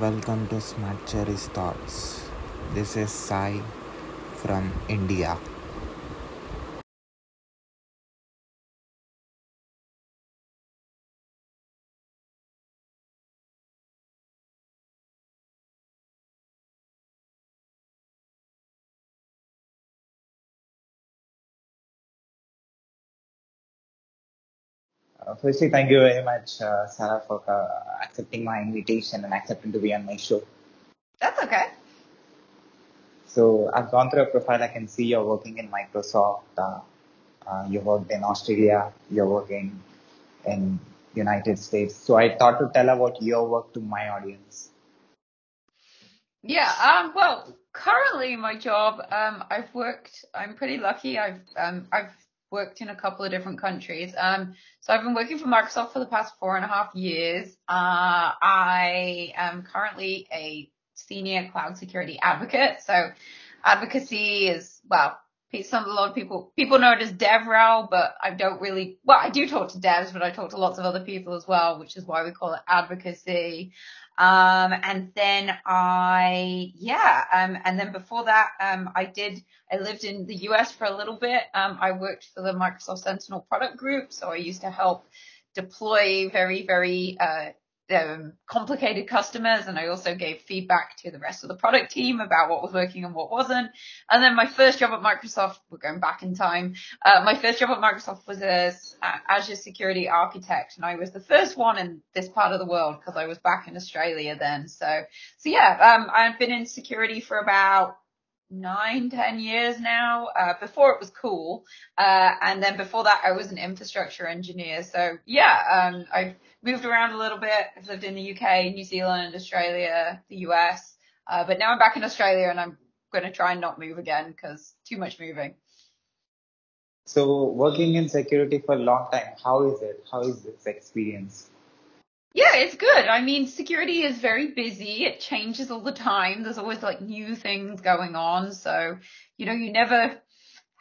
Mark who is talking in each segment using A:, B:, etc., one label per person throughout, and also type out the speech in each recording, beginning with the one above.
A: Welcome to Smart Cherry's Thoughts. This is Sai from India.
B: Firstly, thank you very much, uh, Sarah, for uh, accepting my invitation and accepting to be on my show.
C: That's okay.
B: So I've gone through your profile. I can see you're working in Microsoft. Uh, uh, you worked in Australia. You're working in United States. So I thought to tell about your work to my audience.
C: Yeah. Um. Well, currently my job. Um. I've worked. I'm pretty lucky. I've. Um. I've worked in a couple of different countries. Um. So I've been working for Microsoft for the past four and a half years. Uh. I am currently a senior cloud security advocate. So advocacy is well. Some a lot of people people know it as DevRel, but I don't really. Well, I do talk to devs, but I talk to lots of other people as well, which is why we call it advocacy. Um, and then I, yeah, um, and then before that, um, I did, I lived in the US for a little bit. Um, I worked for the Microsoft Sentinel product group. So I used to help deploy very, very, uh, um, complicated customers and I also gave feedback to the rest of the product team about what was working and what wasn't. And then my first job at Microsoft, we're going back in time, uh, my first job at Microsoft was as Azure security architect and I was the first one in this part of the world because I was back in Australia then. So, so yeah, um, I've been in security for about nine, ten years now. Uh, before it was cool. Uh, and then before that, I was an infrastructure engineer. So yeah, um, I've moved around a little bit. I've lived in the UK, New Zealand, Australia, the US. Uh, but now I'm back in Australia and I'm going to try and not move again because too much moving.
B: So working in security for a long time, how is it? How is this experience?
C: Yeah, it's good. I mean, security is very busy. It changes all the time. There's always like new things going on. So, you know, you never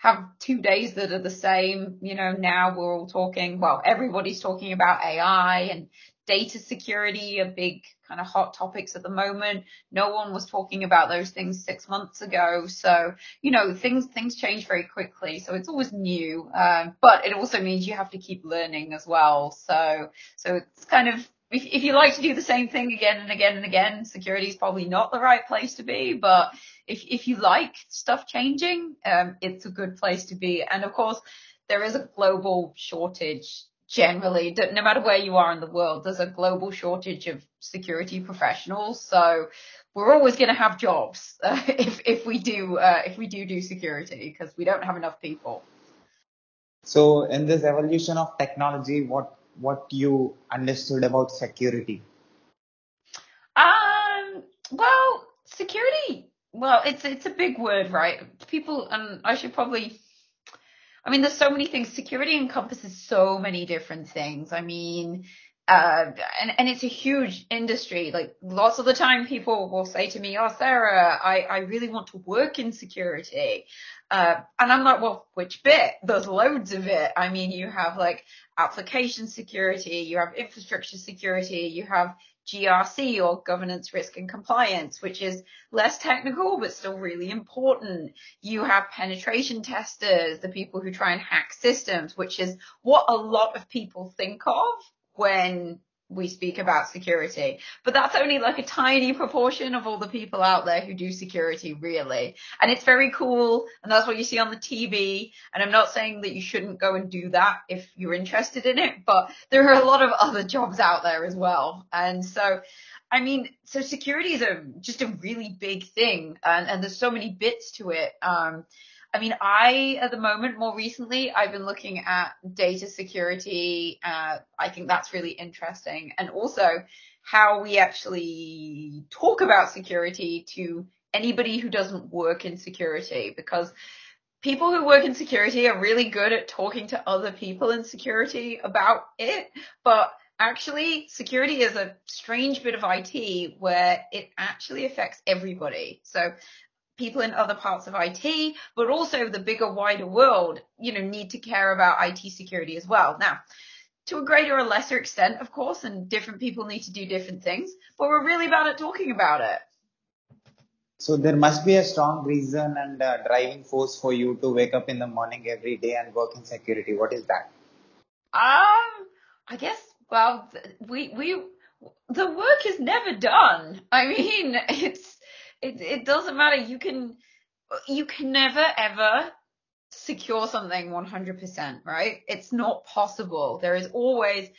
C: have two days that are the same. You know, now we're all talking, well, everybody's talking about AI and data security are big kind of hot topics at the moment. No one was talking about those things six months ago. So, you know, things, things change very quickly. So it's always new. Um, but it also means you have to keep learning as well. So, so it's kind of, if, if you like to do the same thing again and again and again, security is probably not the right place to be. But if if you like stuff changing, um, it's a good place to be. And of course, there is a global shortage generally. No matter where you are in the world, there's a global shortage of security professionals. So we're always going to have jobs uh, if if we do uh, if we do do security because we don't have enough people.
B: So in this evolution of technology, what what you understood about security?
C: Um, well, security, well, it's, it's a big word, right? People, and I should probably, I mean, there's so many things. Security encompasses so many different things. I mean, uh, and, and it's a huge industry. Like lots of the time people will say to me, Oh, Sarah, I, I really want to work in security. Uh, and I'm like, well, which bit? There's loads of it. I mean, you have like application security, you have infrastructure security, you have GRC or governance, risk and compliance, which is less technical, but still really important. You have penetration testers, the people who try and hack systems, which is what a lot of people think of when we speak about security. But that's only like a tiny proportion of all the people out there who do security really. And it's very cool. And that's what you see on the TV. And I'm not saying that you shouldn't go and do that if you're interested in it, but there are a lot of other jobs out there as well. And so, I mean, so security is a, just a really big thing and, and there's so many bits to it. Um, I mean, I, at the moment, more recently, I've been looking at data security. Uh, I think that's really interesting. And also how we actually talk about security to anybody who doesn't work in security because people who work in security are really good at talking to other people in security about it, but actually security is a strange bit of IT where it actually affects everybody. So people in other parts of IT, but also the bigger, wider world, you know, need to care about IT security as well. Now, to a greater or lesser extent, of course, and different people need to do different things, but we're really bad at talking about it.
B: So there must be a strong reason and a driving force for you to wake up in the morning every day and work in security. What is that?
C: Um, I guess, well, we, we, the work is never done. I mean, it's, it, it doesn't matter. You can, you can never ever secure something 100%, right? It's not possible. There is always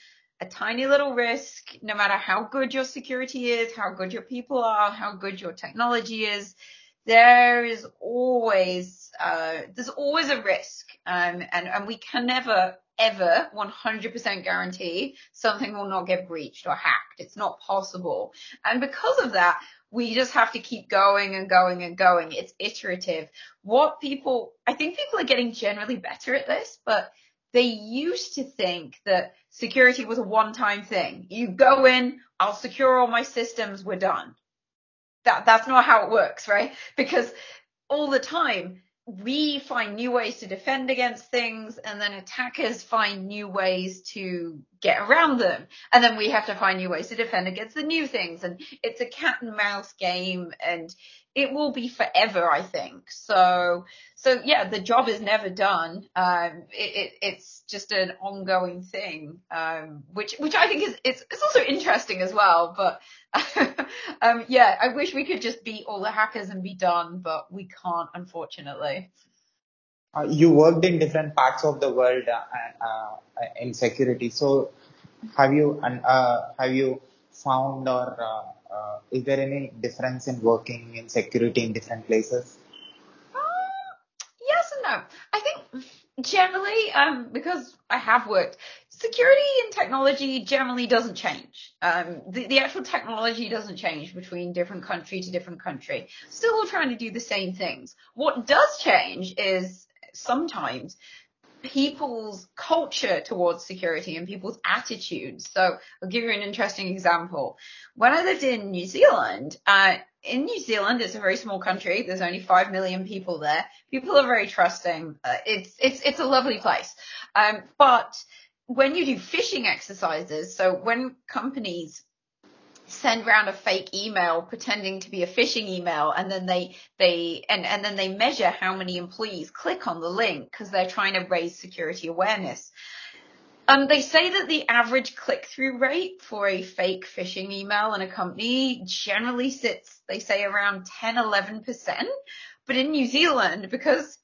C: a tiny little risk, no matter how good your security is, how good your people are, how good your technology is. There is always, uh, there's always a risk. Um, and, and we can never, ever 100% guarantee something will not get breached or hacked. It's not possible. And because of that, we just have to keep going and going and going. It's iterative. What people, I think people are getting generally better at this, but they used to think that security was a one-time thing. You go in, I'll secure all my systems, we're done. That, that's not how it works, right? Because all the time, we find new ways to defend against things and then attackers find new ways to get around them. And then we have to find new ways to defend against the new things. And it's a cat and mouse game and it will be forever, I think. So, so yeah, the job is never done. Um, it, it, it's just an ongoing thing, um, which, which I think is, it's, it's also interesting as well. But, um, yeah, I wish we could just beat all the hackers and be done, but we can't, unfortunately.
B: Uh, you worked in different parts of the world uh, uh, in security. So, have you uh, have you found or uh, is there any difference in working in security in different places?
C: Uh, yes and no. I think generally, um, because I have worked, security and technology generally doesn't change. Um, the, the actual technology doesn't change between different country to different country. Still trying to do the same things. What does change is sometimes people's culture towards security and people's attitudes. So I'll give you an interesting example. When I lived in New Zealand, uh, in New Zealand, it's a very small country. There's only five million people there. People are very trusting. Uh, it's it's it's a lovely place. Um, but when you do phishing exercises, so when companies send around a fake email pretending to be a phishing email and then they they and and then they measure how many employees click on the link because they're trying to raise security awareness um, they say that the average click-through rate for a fake phishing email in a company generally sits, they say, around 10, 11%. But in New Zealand, because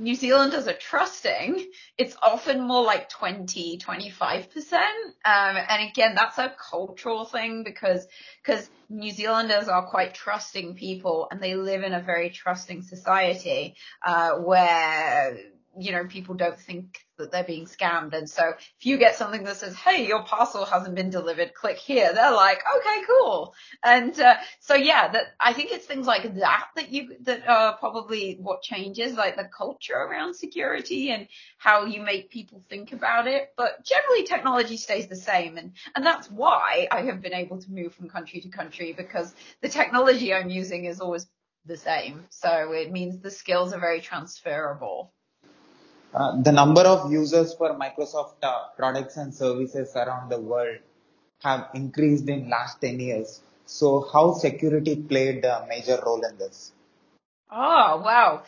C: New Zealanders are trusting, it's often more like 20, 25%. Um, and again, that's a cultural thing because, because New Zealanders are quite trusting people and they live in a very trusting society, uh, where, you know, people don't think that they're being scammed. And so if you get something that says, Hey, your parcel hasn't been delivered, click here. They're like, okay, cool. And, uh, so yeah, that I think it's things like that that you, that are probably what changes, like the culture around security and how you make people think about it. But generally technology stays the same. And, and that's why I have been able to move from country to country because the technology I'm using is always the same. So it means the skills are very transferable.
B: Uh, the number of users for Microsoft uh, products and services around the world have increased in last 10 years. So how security played a major role in this?
C: Oh, wow.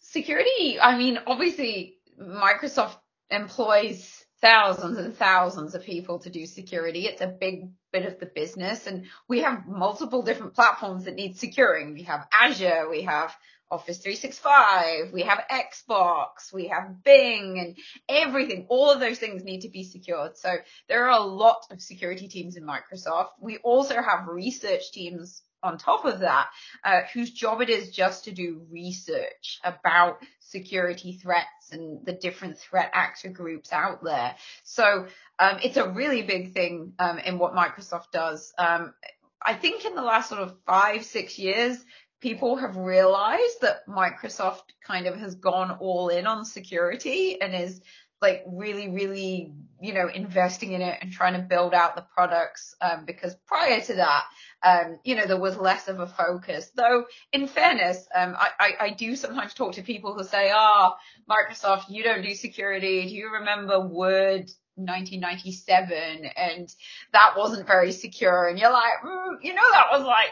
C: Security, I mean, obviously Microsoft employs thousands and thousands of people to do security. It's a big bit of the business and we have multiple different platforms that need securing. We have Azure, we have Office 365, we have Xbox, we have Bing and everything. All of those things need to be secured. So there are a lot of security teams in Microsoft. We also have research teams on top of that, uh, whose job it is just to do research about security threats and the different threat actor groups out there. So um, it's a really big thing um, in what Microsoft does. Um, I think in the last sort of five, six years, people have realized that Microsoft kind of has gone all in on security and is like really, really, you know, investing in it and trying to build out the products. Um, because prior to that, um, you know, there was less of a focus. Though, in fairness, um, I, I, I do sometimes talk to people who say, "Ah, oh, Microsoft, you don't do security. Do you remember Word 1997 and that wasn't very secure and you're like, mm, you know, that was like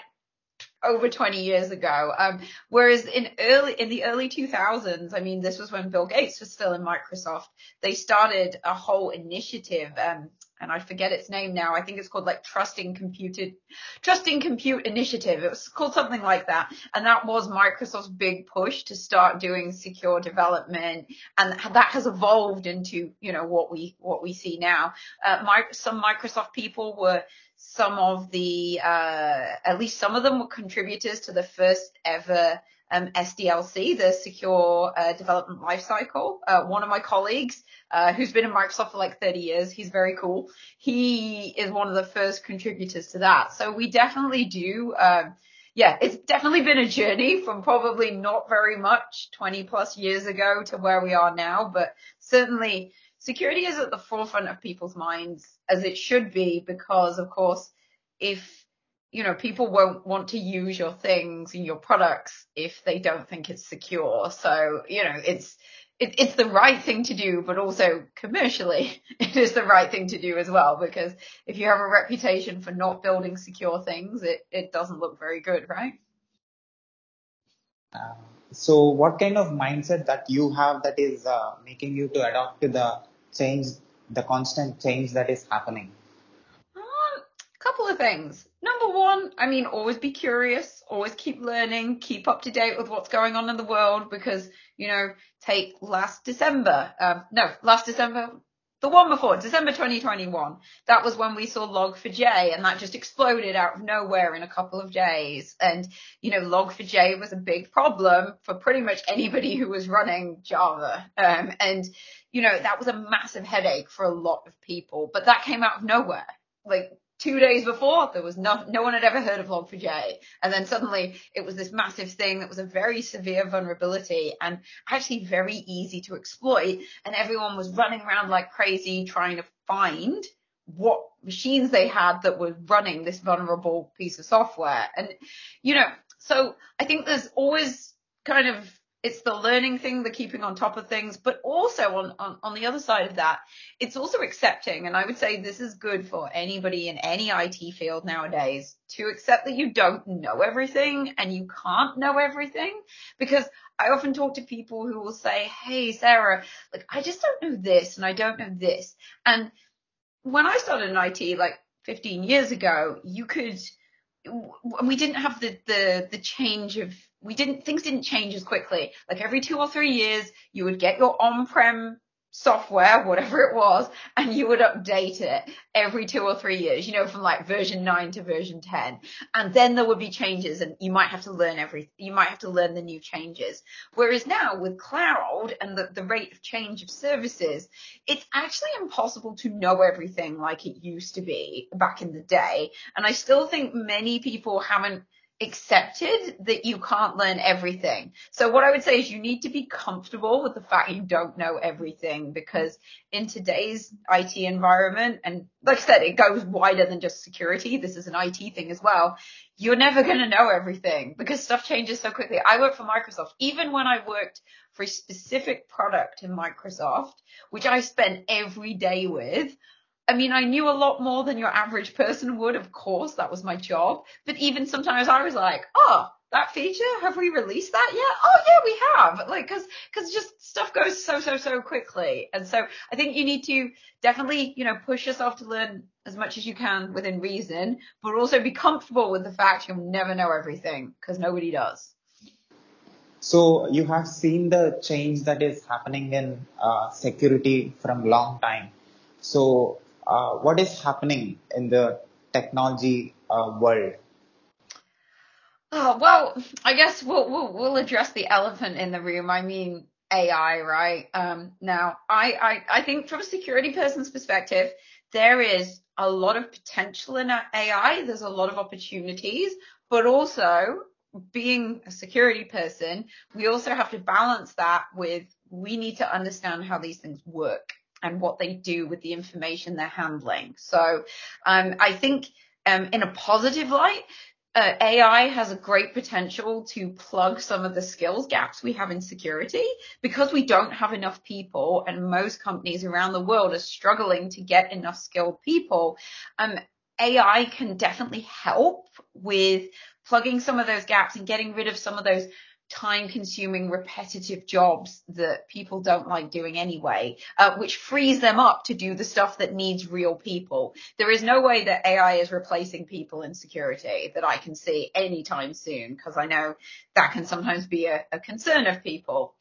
C: over 20 years ago. Um, whereas in early, in the early 2000s, I mean, this was when Bill Gates was still in Microsoft. They started a whole initiative, um, and I forget its name now. I think it's called like Trusting Computed, Trusting Compute Initiative. It was called something like that. And that was Microsoft's big push to start doing secure development. And that has evolved into, you know, what we, what we see now. Uh, my, some Microsoft people were some of the, uh, at least some of them were contributors to the first ever um, SDLC, the Secure uh, Development Lifecycle. Uh, one of my colleagues, uh, who's been in Microsoft for like 30 years, he's very cool. He is one of the first contributors to that. So we definitely do. Um, yeah, it's definitely been a journey from probably not very much 20 plus years ago to where we are now, but certainly security is at the forefront of people's minds as it should be because of course if you know people won't want to use your things and your products if they don't think it's secure. So you know it's it, it's the right thing to do but also commercially it is the right thing to do as well because if you have a reputation for not building secure things it it doesn't look very good right?
B: Uh, so what kind of mindset that you have that is uh, making you to adopt to the change, the constant change that is happening?
C: Um, couple of things. Number one, I mean, always be curious, always keep learning, keep up to date with what's going on in the world because, you know, take last December, um, no, last December, the one before, December 2021, that was when we saw Log4j and that just exploded out of nowhere in a couple of days. And, you know, Log4j was a big problem for pretty much anybody who was running Java. Um, and, you know, that was a massive headache for a lot of people, but that came out of nowhere. Like two days before, there was no, no one had ever heard of Log4j. And then suddenly it was this massive thing that was a very severe vulnerability and actually very easy to exploit. And everyone was running around like crazy trying to find what machines they had that were running this vulnerable piece of software. And, you know, so I think there's always kind of it's the learning thing, the keeping on top of things, but also on, on, on the other side of that, it's also accepting. And I would say this is good for anybody in any IT field nowadays to accept that you don't know everything and you can't know everything because I often talk to people who will say, Hey, Sarah, like, I just don't know this and I don't know this. And when I started in IT, like 15 years ago, you could, we didn't have the, the, the change of we didn't things didn't change as quickly. Like every two or three years, you would get your on-prem software, whatever it was, and you would update it every two or three years, you know, from like version nine to version 10. And then there would be changes and you might have to learn every, you might have to learn the new changes. Whereas now with cloud and the, the rate of change of services, it's actually impossible to know everything like it used to be back in the day. And I still think many people haven't accepted that you can't learn everything. So what I would say is you need to be comfortable with the fact you don't know everything because in today's IT environment, and like I said, it goes wider than just security. This is an IT thing as well. You're never going to know everything because stuff changes so quickly. I work for Microsoft. Even when I worked for a specific product in Microsoft, which I spent every day with, I mean, I knew a lot more than your average person would, of course, that was my job. But even sometimes I was like, oh, that feature, have we released that yet? Oh yeah, we have. Like, cause, cause just stuff goes so, so, so quickly. And so I think you need to definitely, you know, push yourself to learn as much as you can within reason, but also be comfortable with the fact you'll never know everything because nobody does.
B: So you have seen the change that is happening in uh, security from long time. So uh, what is happening in the technology uh, world?
C: Oh, well, I guess we'll, we'll, we'll address the elephant in the room. I mean, AI, right? Um, now, I, I, I think from a security person's perspective, there is a lot of potential in AI. There's a lot of opportunities, but also being a security person, we also have to balance that with we need to understand how these things work and what they do with the information they're handling. So um, I think um, in a positive light, uh, AI has a great potential to plug some of the skills gaps we have in security because we don't have enough people and most companies around the world are struggling to get enough skilled people. Um, AI can definitely help with plugging some of those gaps and getting rid of some of those time consuming repetitive jobs that people don't like doing anyway, uh, which frees them up to do the stuff that needs real people. There is no way that AI is replacing people in security that I can see anytime soon because I know that can sometimes be a, a concern of people.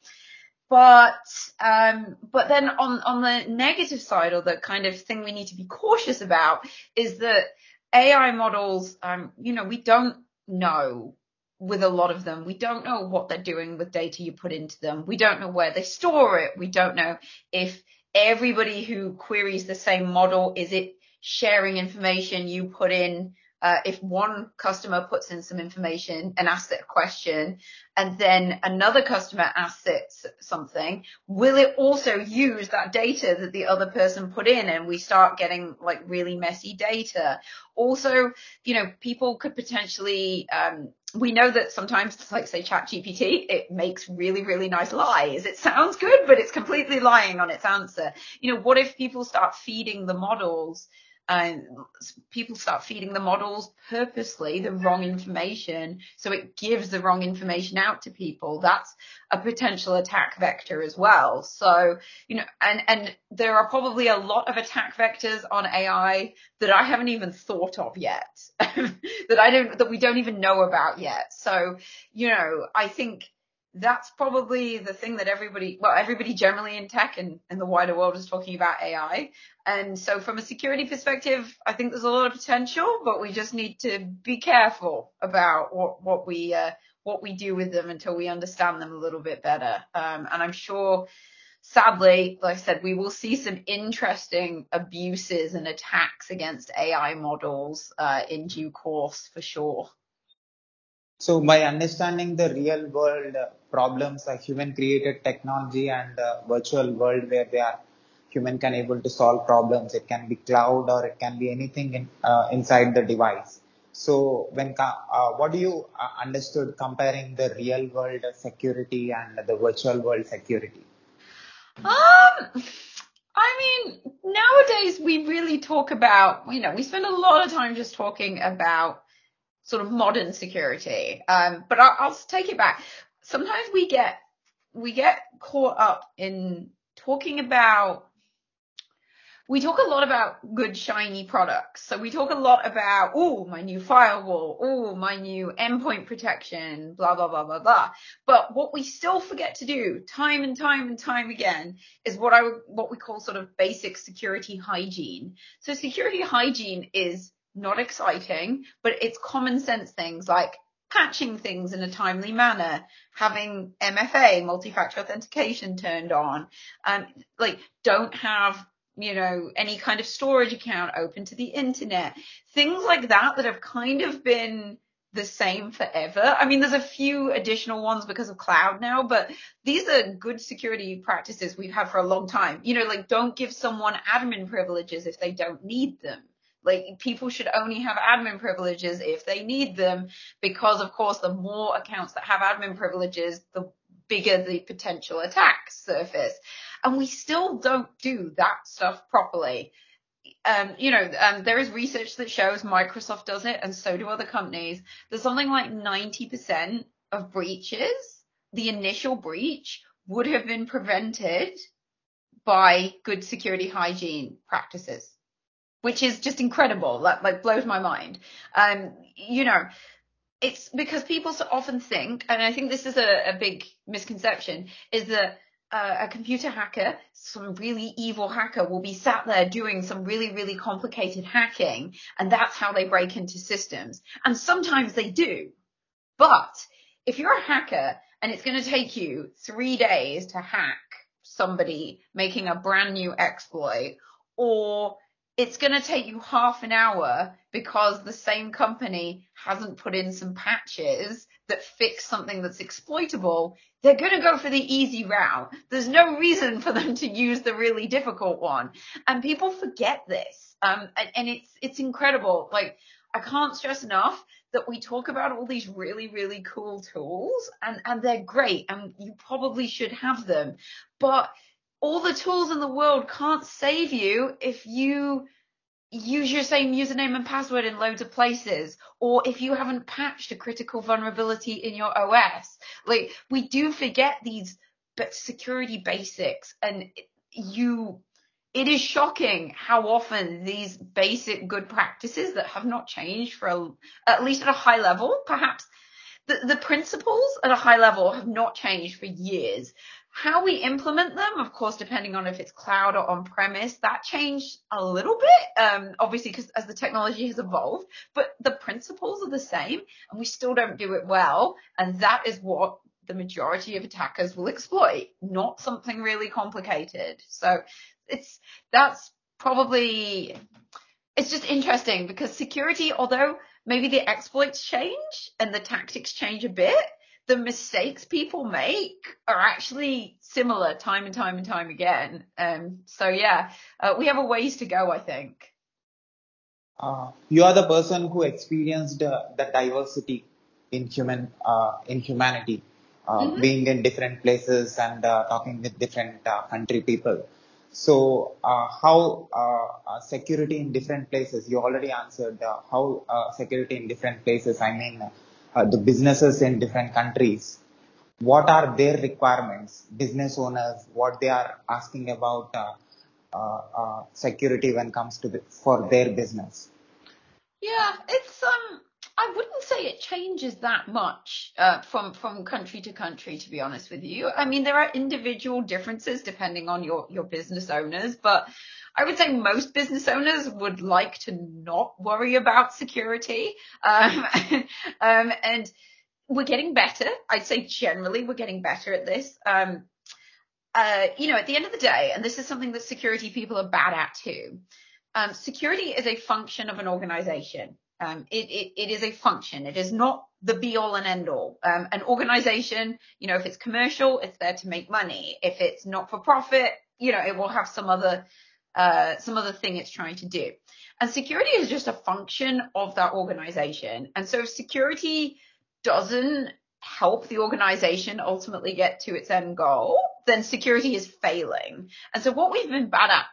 C: But um, but then on on the negative side or the kind of thing we need to be cautious about is that AI models, um, you know, we don't know with a lot of them. We don't know what they're doing with data you put into them. We don't know where they store it. We don't know if everybody who queries the same model, is it sharing information you put in uh, if one customer puts in some information and asks it a question and then another customer asks it something, will it also use that data that the other person put in and we start getting like really messy data? Also, you know, people could potentially, um, we know that sometimes, like say ChatGPT, it makes really, really nice lies. It sounds good, but it's completely lying on its answer. You know, what if people start feeding the models and people start feeding the models purposely the wrong information so it gives the wrong information out to people. That's a potential attack vector as well. So you know and and there are probably a lot of attack vectors on ai that i haven't even thought of yet that i don't that we don't even know about yet. So you know i think that's probably the thing that everybody, well, everybody generally in tech and, and the wider world is talking about AI. And so from a security perspective, I think there's a lot of potential, but we just need to be careful about what, what we, uh, what we do with them until we understand them a little bit better. Um, and I'm sure, sadly, like I said, we will see some interesting abuses and attacks against AI models, uh, in due course for sure.
B: So by understanding the real world problems like human created technology and virtual world where they are human can able to solve problems, it can be cloud or it can be anything in, uh, inside the device. So when uh, what do you uh, understood comparing the real world security and the virtual world security?
C: Um, I mean, nowadays we really talk about, you know, we spend a lot of time just talking about sort of modern security. Um, but I'll, I'll take it back. Sometimes we get we get caught up in talking about we talk a lot about good shiny products. So we talk a lot about, oh, my new firewall, oh, my new endpoint protection, blah, blah, blah, blah, blah. But what we still forget to do time and time and time again is what I what we call sort of basic security hygiene. So security hygiene is not exciting, but it's common sense things like patching things in a timely manner, having MFA, multi-factor authentication turned on, um, like don't have, you know, any kind of storage account open to the internet, things like that that have kind of been the same forever. I mean, there's a few additional ones because of cloud now, but these are good security practices we've had for a long time. You know, like don't give someone admin privileges if they don't need them. Like people should only have admin privileges if they need them because of course the more accounts that have admin privileges, the bigger the potential attack surface. And we still don't do that stuff properly. Um, you know, um, there is research that shows Microsoft does it and so do other companies. There's something like 90% of breaches, the initial breach would have been prevented by good security hygiene practices which is just incredible. Like, like blows my mind. Um, you know, it's because people so often think, and I think this is a, a big misconception, is that uh, a computer hacker, some really evil hacker will be sat there doing some really, really complicated hacking, and that's how they break into systems. And sometimes they do. But if you're a hacker and it's going to take you three days to hack somebody making a brand new exploit, or it's going to take you half an hour because the same company hasn't put in some patches that fix something that's exploitable. They're going to go for the easy route. There's no reason for them to use the really difficult one. And people forget this. Um, and, and it's, it's incredible. Like, I can't stress enough that we talk about all these really, really cool tools and, and they're great and you probably should have them. But all the tools in the world can't save you if you use your same username and password in loads of places, or if you haven't patched a critical vulnerability in your OS. Like we do forget these but security basics and you it is shocking how often these basic good practices that have not changed for a, at least at a high level, perhaps the, the principles at a high level have not changed for years. How we implement them, of course, depending on if it's cloud or on premise, that changed a little bit, um, obviously, because as the technology has evolved, but the principles are the same and we still don't do it well. And that is what the majority of attackers will exploit, not something really complicated. So it's, that's probably, it's just interesting because security, although maybe the exploits change and the tactics change a bit, the mistakes people make are actually similar time and time and time again. Um, so yeah, uh, we have a ways to go, I think.
B: Uh, you are the person who experienced uh, the diversity in human uh, in humanity, uh, mm-hmm. being in different places and uh, talking with different country people. So how security in different places? You already answered how security in different places. I mean uh, the businesses in different countries, what are their requirements, business owners, what they are asking about uh, uh, uh, security when it comes to the, for their business.
C: Yeah, it's um, I wouldn't say it changes that much uh, from from country to country, to be honest with you. I mean, there are individual differences depending on your your business owners, but I would say most business owners would like to not worry about security. Um, um, and we're getting better. I'd say generally we're getting better at this. Um, uh, you know, at the end of the day, and this is something that security people are bad at too. Um, security is a function of an organization. Um, it, it, it is a function. It is not the be all and end all. Um, an organization, you know, if it's commercial, it's there to make money. If it's not for profit, you know, it will have some other uh, some other thing it's trying to do. And security is just a function of that organization. And so if security doesn't help the organization ultimately get to its end goal, then security is failing. And so what we've been bad at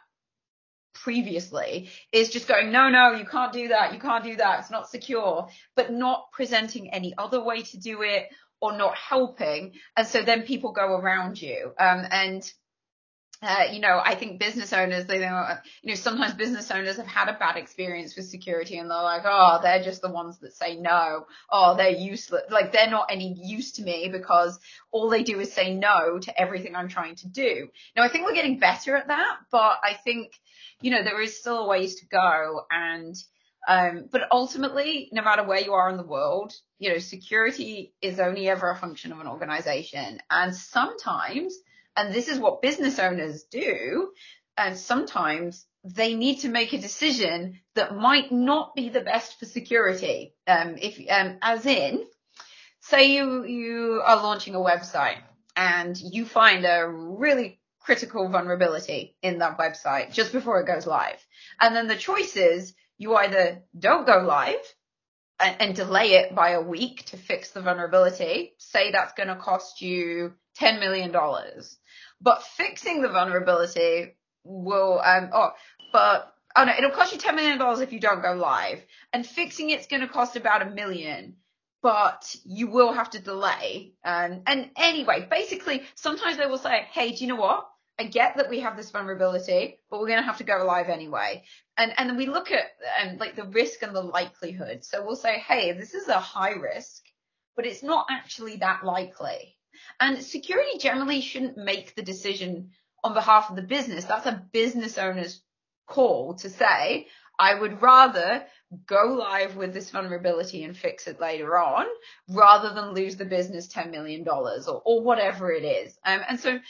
C: previously is just going, no, no, you can't do that. You can't do that. It's not secure, but not presenting any other way to do it or not helping. And so then people go around you. Um, and uh, you know, I think business owners, they know, you know, sometimes business owners have had a bad experience with security and they're like, oh, they're just the ones that say no. Oh, they're useless. Like they're not any use to me because all they do is say no to everything I'm trying to do. Now, I think we're getting better at that, but I think, you know, there is still a ways to go and, um, but ultimately, no matter where you are in the world, you know, security is only ever a function of an organization. And sometimes and this is what business owners do. And sometimes they need to make a decision that might not be the best for security. Um, if, um, as in, say you, you are launching a website and you find a really critical vulnerability in that website just before it goes live. And then the choice is you either don't go live and, and delay it by a week to fix the vulnerability. Say that's going to cost you $10 million. But fixing the vulnerability will, um, oh, but, oh no, it'll cost you $10 million if you don't go live. And fixing it's going to cost about a million but you will have to delay. And, and anyway, basically, sometimes they will say, Hey, do you know what? I get that we have this vulnerability, but we're going to have to go live anyway. And, and then we look at um, like the risk and the likelihood. So we'll say, Hey, this is a high risk, but it's not actually that likely. And security generally shouldn't make the decision on behalf of the business. That's a business owner's call to say, I would rather go live with this vulnerability and fix it later on rather than lose the business $10 million or, or whatever it is. Um, and so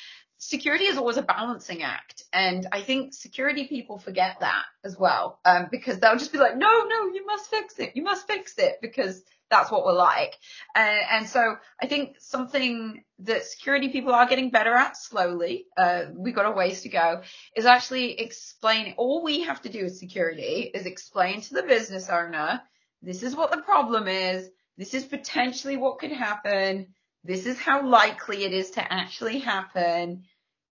C: security is always a balancing act. And I think security people forget that as well, um, because they'll just be like, no, no, you must fix it. You must fix it because that's what we're like. And, and so I think something that security people are getting better at slowly, uh, we've got a ways to go, is actually explain, all we have to do as security is explain to the business owner this is what the problem is. This is potentially what could happen. This is how likely it is to actually happen.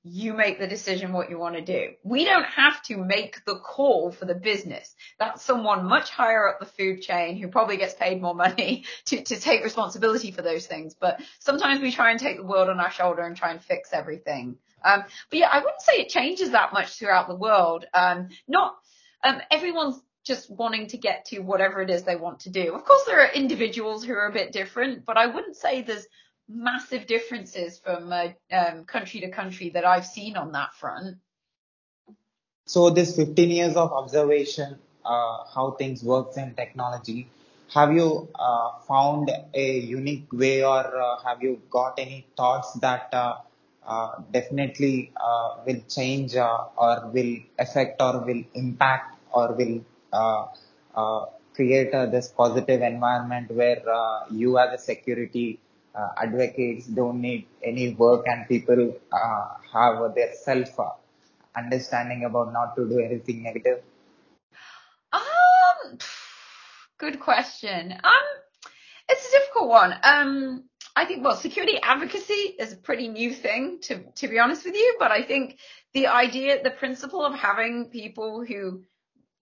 C: You make the decision what you want to do. We don't have to make the call for the business. That's someone much higher up the food chain who probably gets paid more money to, to take responsibility for those things. But sometimes we try and take the world on our shoulder and try and fix everything. Um, but yeah, I wouldn't say it changes that much throughout the world. Um, not, um, everyone's just wanting to get to whatever it is they want to do. Of course, there are individuals who are a bit different, but I wouldn't say there's massive differences from uh, um, country to country that I've seen on that front.
B: So this 15 years of observation, uh, how things works in technology, have you uh, found a unique way or uh, have you got any thoughts that uh, uh, definitely will change or will affect or will impact or will create this positive environment where you as a security uh, advocates don't need any work and people uh, have their self uh, understanding about not to do anything negative?
C: Um, good question. Um, it's a difficult one. Um, I think well, security advocacy is a pretty new thing to to be honest with you, but I think the idea, the principle of having people who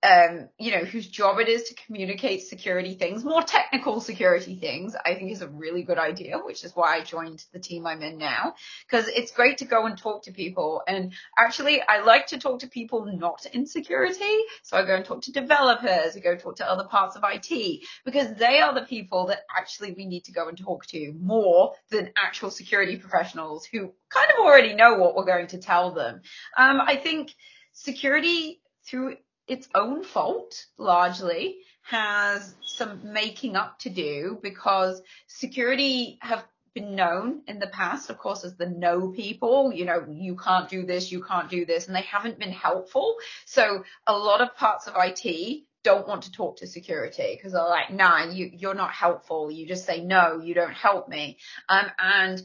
C: um, you know, whose job it is to communicate security things, more technical security things, I think is a really good idea, which is why I joined the team I'm in now. Cause it's great to go and talk to people. And actually, I like to talk to people not in security. So I go and talk to developers, I go talk to other parts of IT because they are the people that actually we need to go and talk to more than actual security professionals who kind of already know what we're going to tell them. Um, I think security through its own fault largely has some making up to do because security have been known in the past, of course, as the no people, you know, you can't do this, you can't do this, and they haven't been helpful. So a lot of parts of IT don't want to talk to security because they're like, nah, you, you're not helpful. You just say, no, you don't help me. Um, and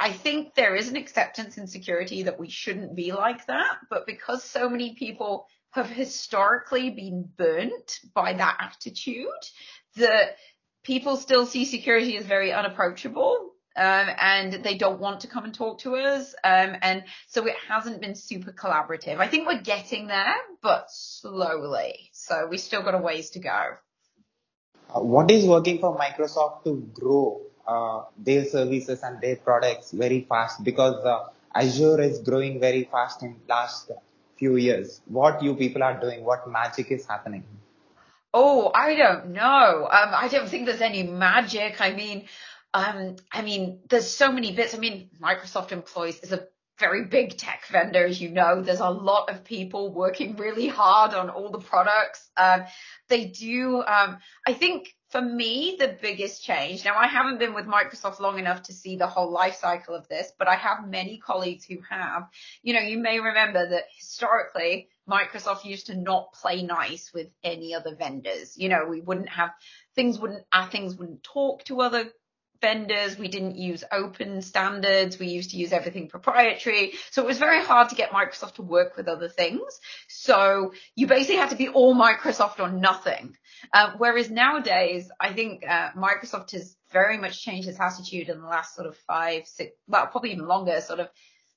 C: I think there is an acceptance in security that we shouldn't be like that, but because so many people have historically been burnt by that attitude that people still see security as very unapproachable um, and they don't want to come and talk to us. Um, and so it hasn't been super collaborative. I think we're getting there, but slowly. So we still got a ways to go.
B: Uh, what is working for Microsoft to grow uh, their services and their products very fast? Because uh, Azure is growing very fast in last few years? What you people are doing? What magic is happening?
C: Oh, I don't know. Um, I don't think there's any magic. I mean, um, I mean, there's so many bits. I mean, Microsoft Employees is a very big tech vendor, as you know. There's a lot of people working really hard on all the products. Um, they do, um, I think for me, the biggest change, now I haven't been with Microsoft long enough to see the whole life cycle of this, but I have many colleagues who have. You know, you may remember that historically, Microsoft used to not play nice with any other vendors. You know, we wouldn't have, things wouldn't, our things wouldn't talk to other vendors. We didn't use open standards. We used to use everything proprietary. So it was very hard to get Microsoft to work with other things. So you basically had to be all Microsoft or nothing. Uh, whereas nowadays, I think uh, Microsoft has very much changed its attitude in the last sort of five, six, well, probably even longer, sort of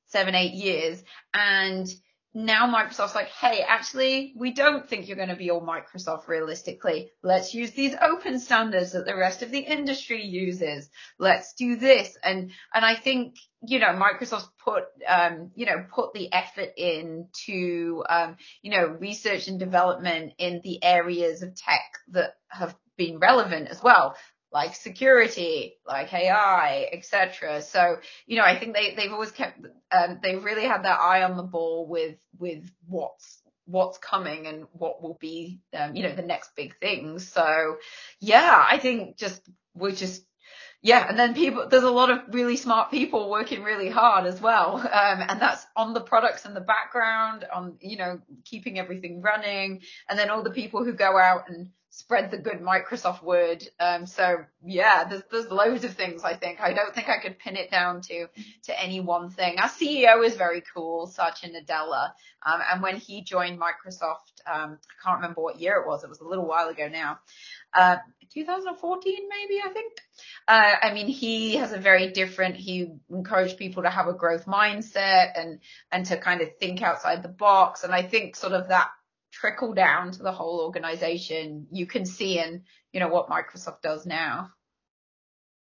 C: seven, eight years. And now Microsoft's like, hey, actually, we don't think you're going to be all Microsoft realistically. Let's use these open standards that the rest of the industry uses. Let's do this. And, and I think, you know, Microsoft's put, um, you know, put the effort into, um, you know, research and development in the areas of tech that have been relevant as well like security, like AI, etc. So, you know, I think they, they've always kept, um, they've really had their eye on the ball with, with what's, what's coming and what will be, um, you know, the next big things. So yeah, I think just, we're just, yeah, and then people, there's a lot of really smart people working really hard as well. Um, and that's on the products in the background, on, you know, keeping everything running. And then all the people who go out and spread the good Microsoft word. Um, so yeah, there's, there's loads of things I think. I don't think I could pin it down to, to any one thing. Our CEO is very cool, Satya Nadella. Um, and when he joined Microsoft, um, I can't remember what year it was. It was a little while ago now. Uh, 2014 maybe, I think. Uh, I mean, he has a very different, he encouraged people to have a growth mindset and, and to kind of think outside the box. And I think sort of that trickle down to the whole organization you can see in you know what Microsoft does now.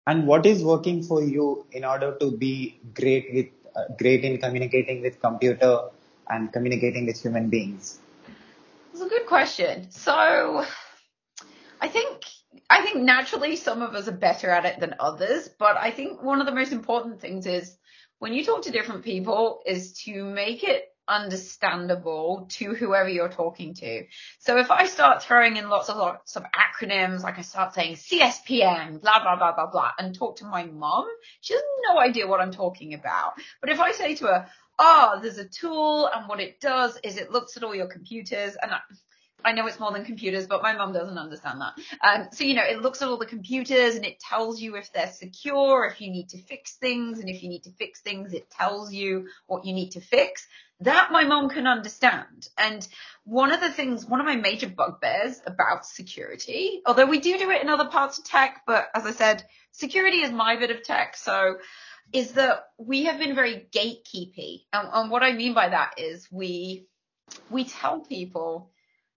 B: And what is working for you in order to be great with uh, great in communicating with computer and communicating with human beings?
C: It's a good question. So I think I think naturally some of us are better at it than others, but I think one of the most important things is when you talk to different people is to make it understandable to whoever you're talking to. So if I start throwing in lots of lots of acronyms, like I start saying CSPM, blah, blah, blah, blah, blah, and talk to my mom, she has no idea what I'm talking about. But if I say to her, oh, there's a tool and what it does is it looks at all your computers and I, I know it's more than computers, but my mom doesn't understand that. Um, so, you know, it looks at all the computers and it tells you if they're secure, if you need to fix things. And if you need to fix things, it tells you what you need to fix. That my mom can understand. And one of the things, one of my major bugbears about security, although we do do it in other parts of tech, but as I said, security is my bit of tech. So is that we have been very gatekeepy. And, and what I mean by that is we, we tell people,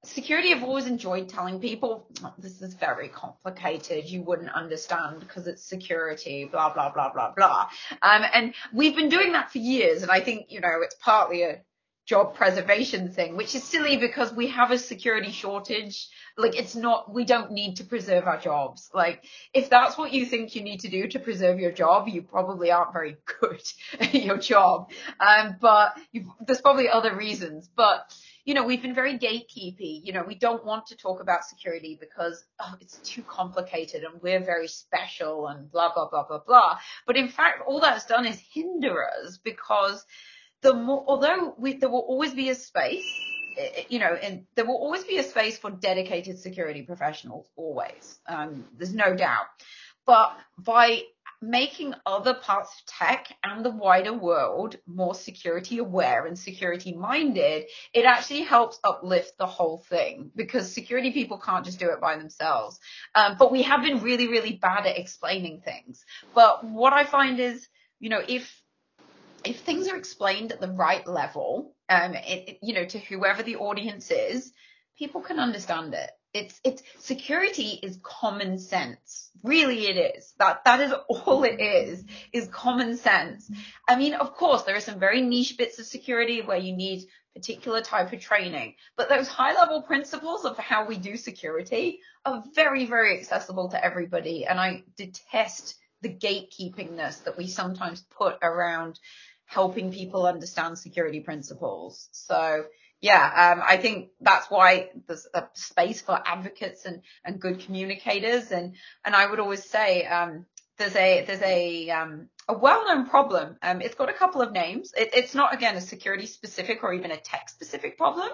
C: security I've always enjoyed telling people this is very complicated. You wouldn't understand because it's security, blah, blah, blah, blah, blah. Um, and we've been doing that for years. And I think, you know, it's partly a job preservation thing, which is silly because we have a security shortage. Like it's not, we don't need to preserve our jobs. Like if that's what you think you need to do to preserve your job, you probably aren't very good at your job. Um, but there's probably other reasons, but you know, we've been very gatekeepy. You know, we don't want to talk about security because oh, it's too complicated and we're very special and blah, blah, blah, blah, blah. But in fact, all that's done is hinder us because the more, although we, there will always be a space, eh, you know, and there will always be a space for dedicated security professionals, always. Um, there's no doubt. But by making other parts of tech and the wider world more security aware and security minded, it actually helps uplift the whole thing because security people can't just do it by themselves. Um, but we have been really, really bad at explaining things. But what I find is, you know, if if things are explained at the right level, um, it, it, you know, to whoever the audience is, people can understand it it's it's security is common sense. Really it is. That that is all it is is common sense. I mean of course there are some very niche bits of security where you need particular type of training but those high level principles of how we do security are very very accessible to everybody and i detest the gatekeepingness that we sometimes put around helping people understand security principles. So yeah, um, I think that's why there's a space for advocates and, and good communicators. And, and I would always say, um, there's a, there's a, um, a well-known problem. Um, it's got a couple of names. It, it's not again a security specific or even a tech specific problem.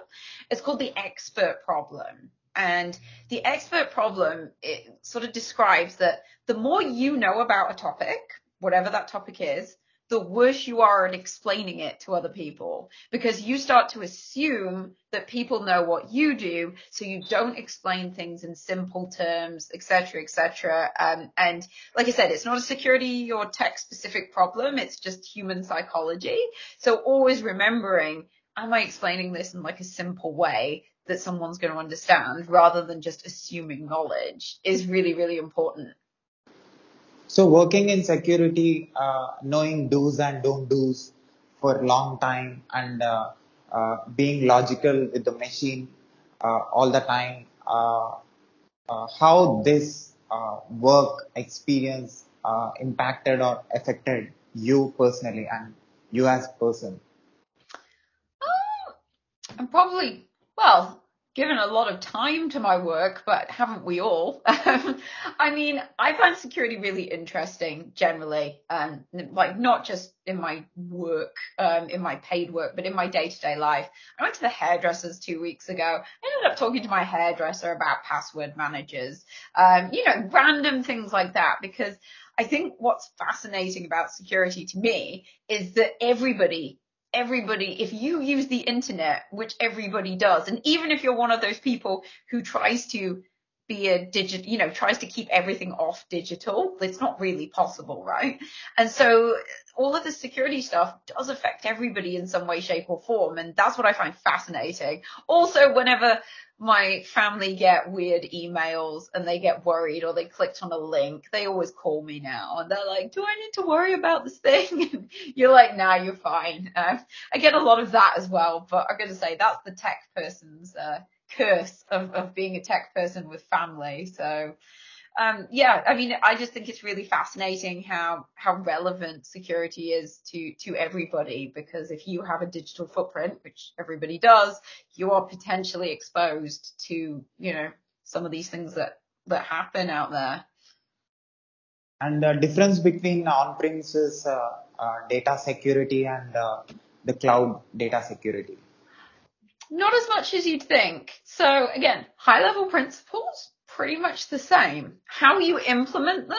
C: It's called the expert problem. And the expert problem, it sort of describes that the more you know about a topic, whatever that topic is, the worse you are at explaining it to other people because you start to assume that people know what you do so you don't explain things in simple terms etc etc um, and like i said it's not a security or tech specific problem it's just human psychology. So always remembering am i explaining this in like a simple way that someone's going to understand rather than just assuming knowledge is really really important
B: so working in security, uh, knowing do's and don't do's for a long time and uh, uh, being logical with the machine uh, all the time, uh, uh, how this work experience impacted or affected you personally and you as a person?
C: I'm probably, well, given a lot of time to my work, but haven't we all? I mean, I find security really interesting generally, um, like not just in my work, um, in my paid work, but in my day to day life. I went to the hairdressers two weeks ago. I ended up talking to my hairdresser about password managers, um, you know, random things like that, because I think what's fascinating about security to me is that everybody everybody, if you use the internet, which everybody does, and even if you're one of those people who tries to be a digit, you know, tries to keep everything off digital, it's not really possible, right? And so all of the security stuff does affect everybody in some way, shape or form. And that's what I find fascinating. Also, whenever my family get weird emails and they get worried or they clicked on a link, they always call me now and they're like, do I need to worry about this thing? you're like, nah, you're fine. Uh, I get a lot of that as well, but I'm going to say that's the tech person's, uh, curse of, of being a tech person with family. So, um, yeah, I mean, I just think it's really fascinating how how relevant security is to to everybody because if you have a digital footprint, which everybody does, you are potentially exposed to you know some of these things that that happen out there.
B: And the difference between on-premises uh, uh, data security and uh, the cloud data security.
C: Not as much as you'd think. So again, high level principles, pretty much the same. How you implement them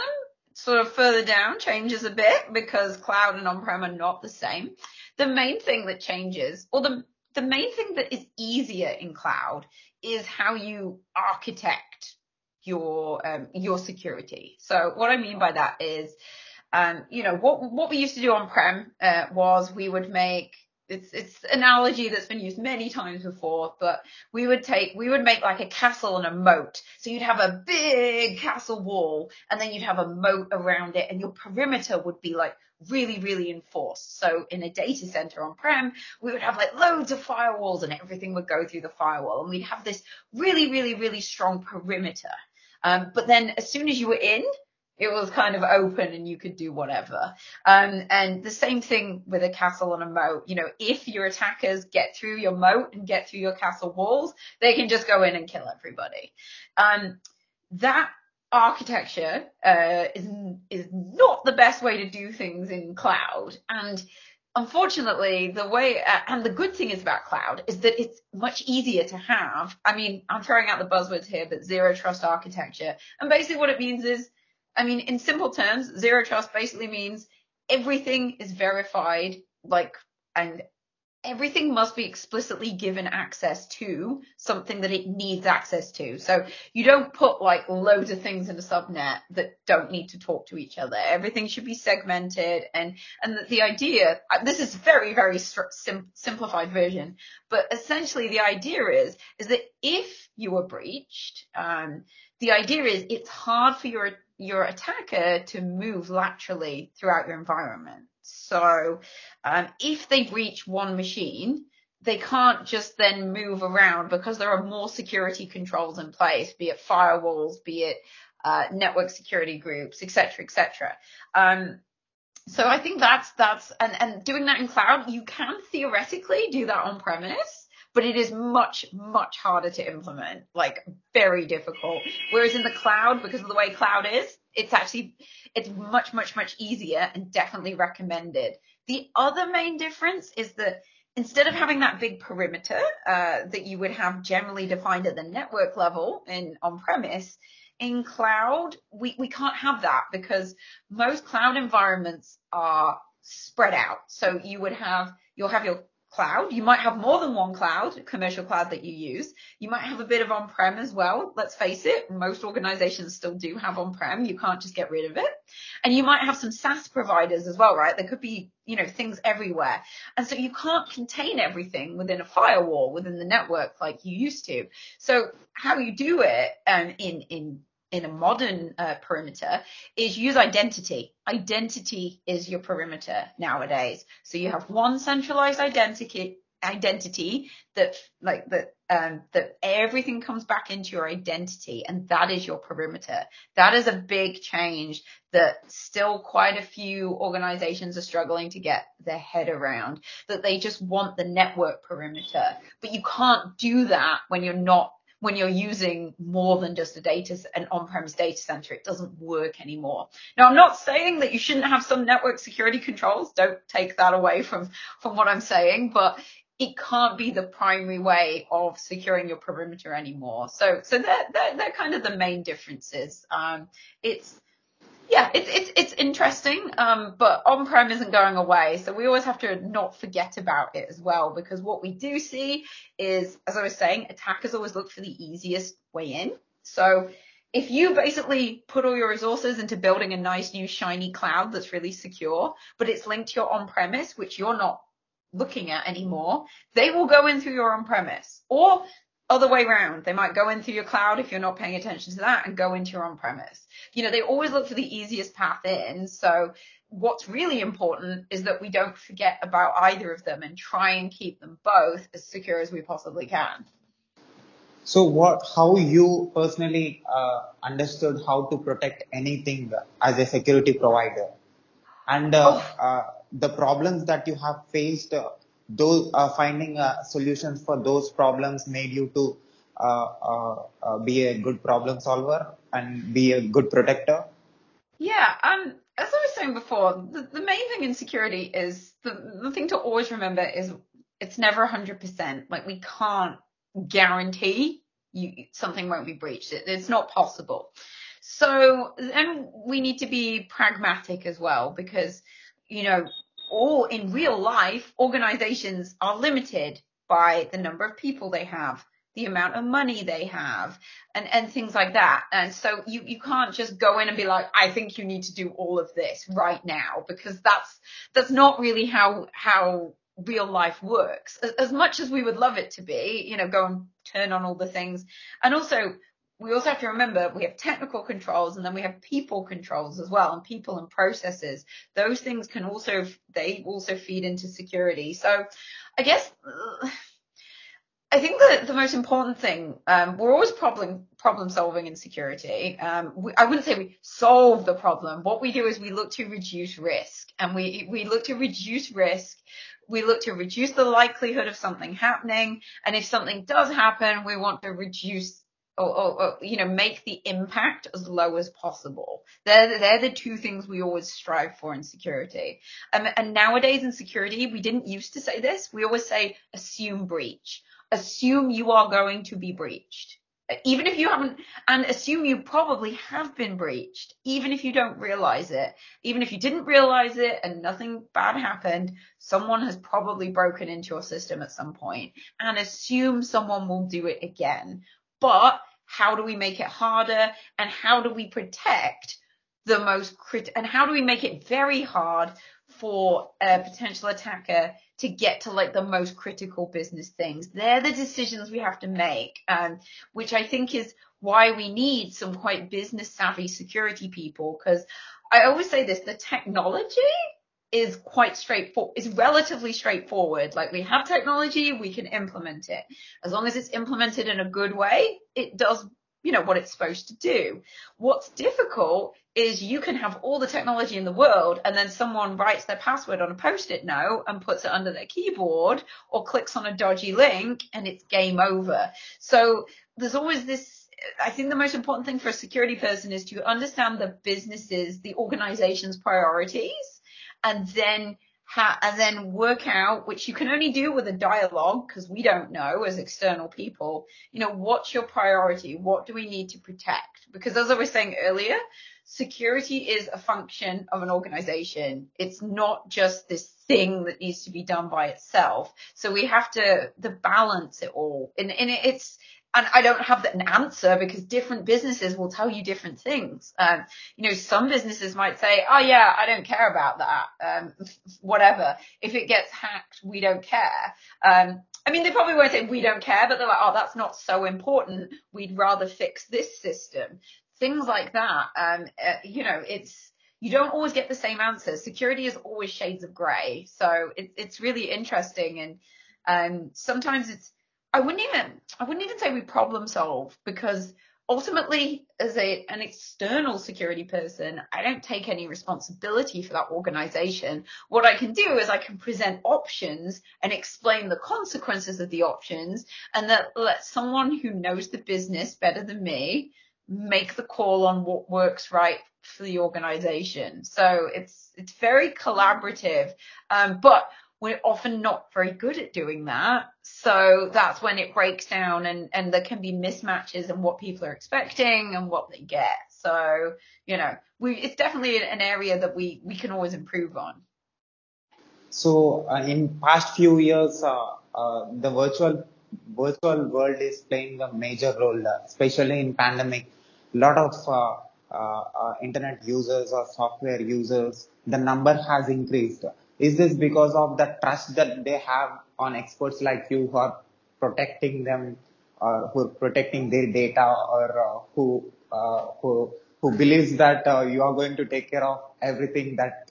C: sort of further down changes a bit because cloud and on-prem are not the same. The main thing that changes, or the, the main thing that is easier in cloud is how you architect your, um, your security. So what I mean by that is, um, you know, what, what we used to do on-prem, uh, was we would make it's it's analogy that's been used many times before, but we would take we would make like a castle and a moat. So you'd have a big castle wall and then you'd have a moat around it and your perimeter would be like really, really enforced. So in a data center on prem, we would have like loads of firewalls and everything would go through the firewall and we'd have this really, really, really strong perimeter. Um, but then as soon as you were in, it was kind of open and you could do whatever. Um, and the same thing with a castle and a moat. You know, if your attackers get through your moat and get through your castle walls, they can just go in and kill everybody. Um, that architecture uh, is is not the best way to do things in cloud and unfortunately the way uh, and the good thing is about cloud is that it's much easier to have i mean i'm throwing out the buzzwords here but zero trust architecture and basically what it means is I mean, in simple terms, zero trust basically means everything is verified, like, and everything must be explicitly given access to something that it needs access to. So you don't put like loads of things in a subnet that don't need to talk to each other. Everything should be segmented and, and the, the idea, uh, this is very, very sim- simplified version, but essentially the idea is, is that if you were breached, um, the idea is it's hard for your your attacker to move laterally throughout your environment. So um, if they breach one machine, they can't just then move around because there are more security controls in place, be it firewalls, be it uh, network security groups, etc., etc. Um, so I think that's that's and and doing that in cloud, you can theoretically do that on premise, but it is much, much harder to implement, like very difficult. Whereas in the cloud, because of the way cloud is, it's actually, it's much, much, much easier and definitely recommended. The other main difference is that instead of having that big perimeter, uh, that you would have generally defined at the network level in on premise, in cloud, we, we can't have that because most cloud environments are spread out. So you would have, you'll have your cloud. You might have more than one cloud, commercial cloud that you use. You might have a bit of on-prem as well. Let's face it, most organizations still do have on-prem. You can't just get rid of it. And you might have some SaaS providers as well, right? There could be, you know, things everywhere. And so you can't contain everything within a firewall, within the network like you used to. So how you do it um, in, in in a modern uh, perimeter is use identity. Identity is your perimeter nowadays. So you have one centralized identity identity that like that um, that everything comes back into your identity and that is your perimeter. That is a big change that still quite a few organizations are struggling to get their head around, that they just want the network perimeter. But you can't do that when you're not when you're using more than just a data, an on-premise data center, it doesn't work anymore. Now, I'm not saying that you shouldn't have some network security controls. Don't take that away from, from what I'm saying, but it can't be the primary way of securing your perimeter anymore. So, so they're, they're, they're kind of the main differences. Um, it's, yeah, it's it's it's interesting, um, but on-prem isn't going away, so we always have to not forget about it as well. Because what we do see is, as I was saying, attackers always look for the easiest way in. So if you basically put all your resources into building a nice new shiny cloud that's really secure, but it's linked to your on-premise, which you're not looking at anymore, they will go in through your on-premise. Or other way around. They might go in through your cloud if you're not paying attention to that and go into your on-premise. You know, they always look for the easiest path in. So what's really important is that we don't forget about either of them and try and keep them both as secure as we possibly can.
B: So what, how you personally uh, understood how to protect anything as a security provider and uh, oh. uh, the problems that you have faced uh, those uh, finding uh, solutions for those problems made you to uh, uh, uh, be a good problem solver and be a good protector?
C: Yeah, um, as I was saying before, the, the main thing in security is the, the thing to always remember is it's never 100%. Like we can't guarantee you something won't be breached. It, it's not possible. So, and we need to be pragmatic as well because, you know, or in real life, organizations are limited by the number of people they have, the amount of money they have, and, and things like that. And so you, you can't just go in and be like, I think you need to do all of this right now, because that's, that's not really how, how real life works. As, as much as we would love it to be, you know, go and turn on all the things. And also we also have to remember we have technical controls and then we have people controls as well and people and processes. Those things can also, they also feed into security. So I guess, I think that the most important thing, um, we're always problem, problem solving in security. Um, we, I wouldn't say we solve the problem. What we do is we look to reduce risk and we, we look to reduce risk we look to reduce the likelihood of something happening. And if something does happen, we want to reduce or, or, or, you know, make the impact as low as possible. They're, they're the two things we always strive for in security. Um, and nowadays in security, we didn't used to say this. We always say assume breach. Assume you are going to be breached. Even if you haven't, and assume you probably have been breached, even if you don't realize it, even if you didn't realize it and nothing bad happened, someone has probably broken into your system at some point and assume someone will do it again. But how do we make it harder and how do we protect the most crit and how do we make it very hard for a potential attacker to get to like the most critical business things. They're the decisions we have to make, um, which I think is why we need some quite business savvy security people. Cause I always say this, the technology is quite straightforward, is relatively straightforward. Like we have technology, we can implement it. As long as it's implemented in a good way, it does, you know, what it's supposed to do. What's difficult is you can have all the technology in the world and then someone writes their password on a post-it note and puts it under their keyboard or clicks on a dodgy link and it's game over. So there's always this I think the most important thing for a security person is to understand the businesses, the organization's priorities and then ha- and then work out, which you can only do with a dialogue because we don't know as external people, you know, what's your priority? What do we need to protect? Because as I was saying earlier, security is a function of an organization. It's not just this thing that needs to be done by itself. So we have to, the balance it all. And, and it's, and I don't have an answer because different businesses will tell you different things. Um, you know, some businesses might say, "Oh yeah, I don't care about that. Um, whatever. If it gets hacked, we don't care." Um, I mean, they probably won't say we don't care, but they're like, "Oh, that's not so important. We'd rather fix this system." Things like that. Um, uh, you know, it's you don't always get the same answers. Security is always shades of grey, so it, it's really interesting, and um, sometimes it's I wouldn't even, I wouldn't even say we problem solve because ultimately as a, an external security person, I don't take any responsibility for that organization. What I can do is I can present options and explain the consequences of the options and that let someone who knows the business better than me make the call on what works right for the organization. So it's, it's very collaborative. Um, but we're often not very good at doing that. So that's when it breaks down and, and there can be mismatches in what people are expecting and what they get. So, you know, we, it's definitely an area that we, we can always improve on.
B: So uh, in past few years, uh, uh, the virtual virtual world is playing a major role, uh, especially in pandemic. A lot of uh, uh, internet users or software users, the number has increased. Is this because of the trust that they have on experts like you who are protecting them or who are protecting their data or uh, who, uh, who, who believes that uh, you are going to take care of everything that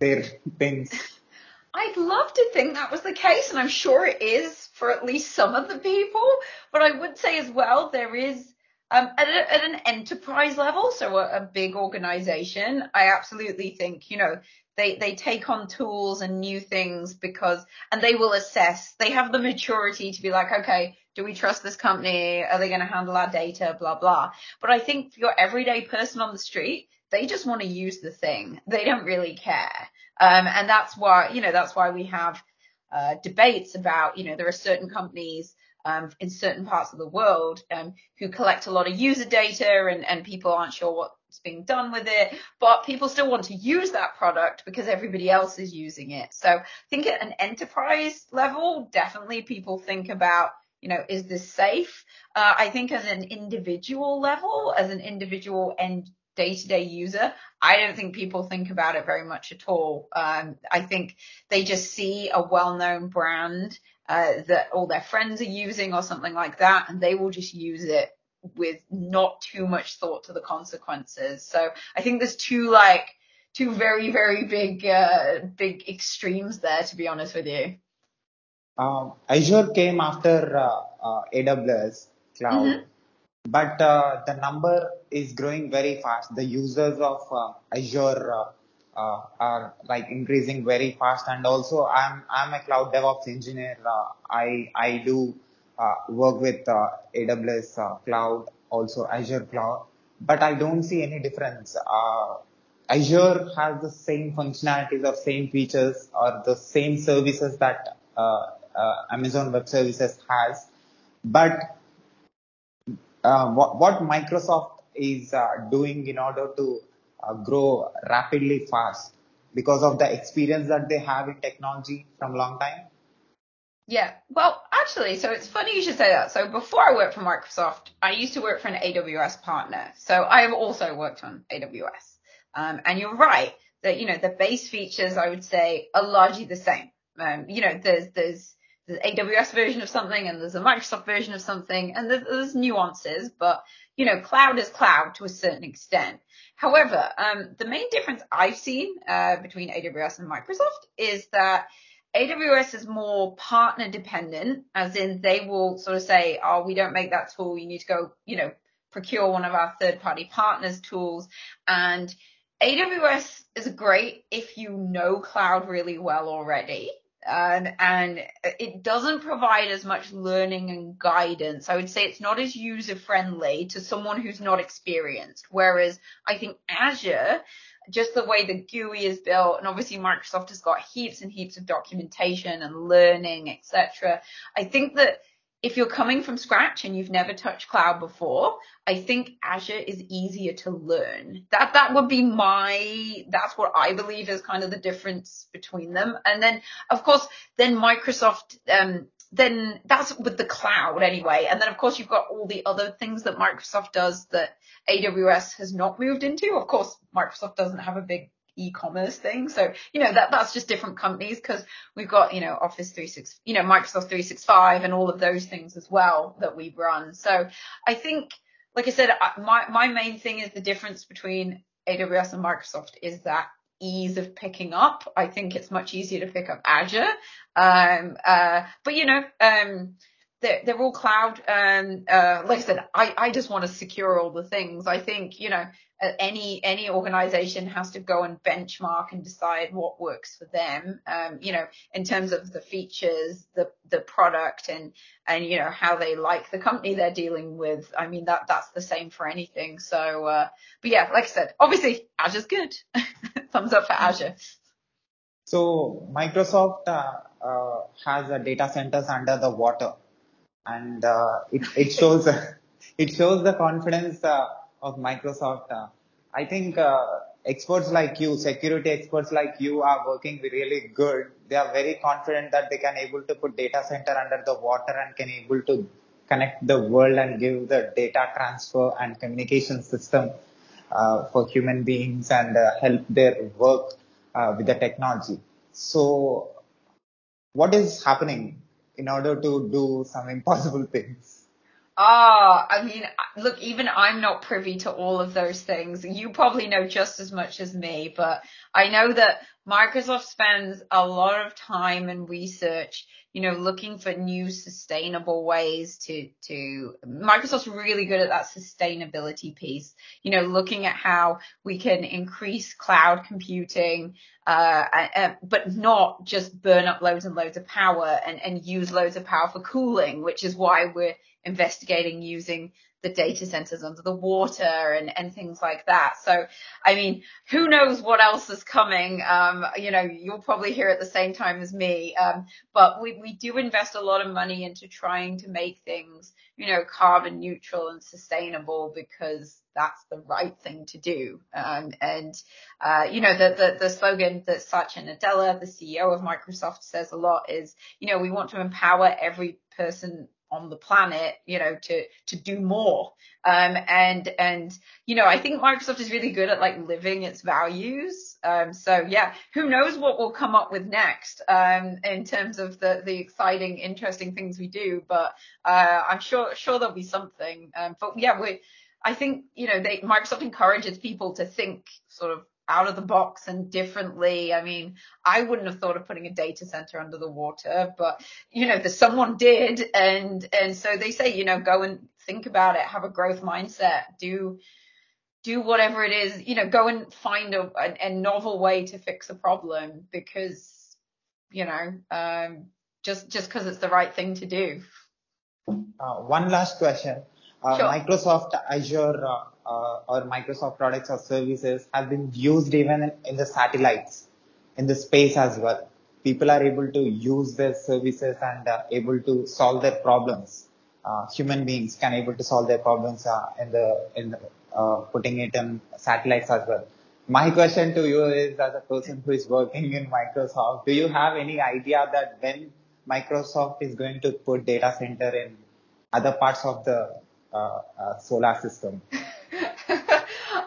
B: their things?
C: I'd love to think that was the case, and I'm sure it is for at least some of the people. But I would say as well, there is um, at, a, at, an enterprise level, so a, a, big organization, I absolutely think, you know, they, they take on tools and new things because, and they will assess, they have the maturity to be like, okay, do we trust this company? Are they going to handle our data? Blah, blah. But I think for your everyday person on the street, they just want to use the thing. They don't really care. Um, and that's why, you know, that's why we have, uh, debates about, you know, there are certain companies um, in certain parts of the world um, who collect a lot of user data and, and people aren't sure what's being done with it, but people still want to use that product because everybody else is using it. So I think at an enterprise level, definitely people think about, you know, is this safe? Uh, I think as an individual level, as an individual end day-to-day user, I don't think people think about it very much at all. Um, I think they just see a well-known brand uh, that all their friends are using or something like that, and they will just use it with not too much thought to the consequences. So I think there's two like two very very big uh, big extremes there, to be honest with you.
B: Um, Azure came after uh, uh AWS cloud, mm-hmm. but uh, the number is growing very fast. The users of uh, Azure uh, are like increasing very fast. And also, I'm I'm a cloud DevOps engineer. Uh, I I do work with AWS cloud, also Azure cloud, but I don't see any difference. Azure has the same functionalities or same features or the same services that Amazon Web Services has, but uh, what, what, Microsoft is uh, doing in order to uh, grow rapidly fast because of the experience that they have in technology from long time?
C: Yeah, well, actually, so it's funny you should say that. So before I worked for Microsoft, I used to work for an AWS partner. So I have also worked on AWS. Um, and you're right that, you know, the base features, I would say, are largely the same. Um, you know, there's, there's, the AWS version of something and there's a Microsoft version of something and there's, there's nuances, but you know, cloud is cloud to a certain extent. However, um, the main difference I've seen uh, between AWS and Microsoft is that AWS is more partner dependent, as in they will sort of say, oh, we don't make that tool. You need to go, you know, procure one of our third party partners tools. And AWS is great if you know cloud really well already and, and it doesn't provide as much learning and guidance. I would say it's not as user friendly to someone who's not experienced. Whereas I think Azure, just the way the GUI is built, and obviously Microsoft has got heaps and heaps of documentation and learning, etc. I think that if you're coming from scratch and you've never touched cloud before, I think Azure is easier to learn. That that would be my that's what I believe is kind of the difference between them. And then of course then Microsoft um then that's with the cloud anyway. And then of course you've got all the other things that Microsoft does that AWS has not moved into. Of course, Microsoft doesn't have a big e-commerce thing. So, you know, that, that's just different companies because we've got, you know, Office 365, you know, Microsoft 365 and all of those things as well that we run. So I think, like I said, my, my main thing is the difference between AWS and Microsoft is that ease of picking up. I think it's much easier to pick up Azure. Um, uh, but you know, um, they're, they're all cloud. Um, uh, like I said, I, I just want to secure all the things. I think, you know, any, any organization has to go and benchmark and decide what works for them. Um, you know, in terms of the features, the, the product and, and, you know, how they like the company they're dealing with. I mean, that, that's the same for anything. So, uh, but yeah, like I said, obviously Azure's good. Thumbs up for Azure.
B: So Microsoft uh, uh, has data centers under the water and uh, it, it shows it shows the confidence uh, of Microsoft. Uh, I think uh, experts like you, security experts like you, are working really good. They are very confident that they can able to put data center under the water and can able to connect the world and give the data transfer and communication system uh, for human beings and uh, help their work with the technology. So, what is happening in order to do some impossible things.
C: Ah, I mean, look, even I'm not privy to all of those things. You probably know just as much as me, but I know that Microsoft spends a lot of time and research, you know, looking for new sustainable ways to, to, Microsoft's really good at that sustainability piece, you know, looking at how we can increase cloud computing, uh, but not just burn up loads and loads of power and, and use loads of power for cooling, which is why we're investigating using the data centers under the water and, and things like that. So, I mean, who knows what else is coming? Um, you know, you'll probably hear at the same time as me. Um, but we, we do invest a lot of money into trying to make things, you know, carbon neutral and sustainable because that's the right thing to do. Um, and, uh, you know, the, the, the slogan that Satya Nadella, the CEO of Microsoft says a lot is, you know, we want to empower every person on the planet, you know, to, to do more. Um, and, and, you know, I think Microsoft is really good at like living its values. Um, so yeah, who knows what we'll come up with next, um, in terms of the, the exciting, interesting things we do, but, uh, I'm sure, sure there'll be something. Um, but yeah, we, I think, you know, they, Microsoft encourages people to think sort of out of the box and differently. I mean, I wouldn't have thought of putting a data center under the water, but you know, the someone did. And, and so they say, you know, go and think about it, have a growth mindset, do, do whatever it is, you know, go and find a, a, a novel way to fix a problem because, you know, um, just, just cause it's the right thing to do.
B: Uh, one last question. Uh, sure. Microsoft Azure uh, uh, or Microsoft products or services have been used even in, in the satellites, in the space as well. People are able to use their services and uh, able to solve their problems. Uh, human beings can able to solve their problems uh, in the in the, uh, putting it in satellites as well. My question to you is, as a person who is working in Microsoft, do you have any idea that when Microsoft is going to put data center in other parts of the uh, uh, solar system?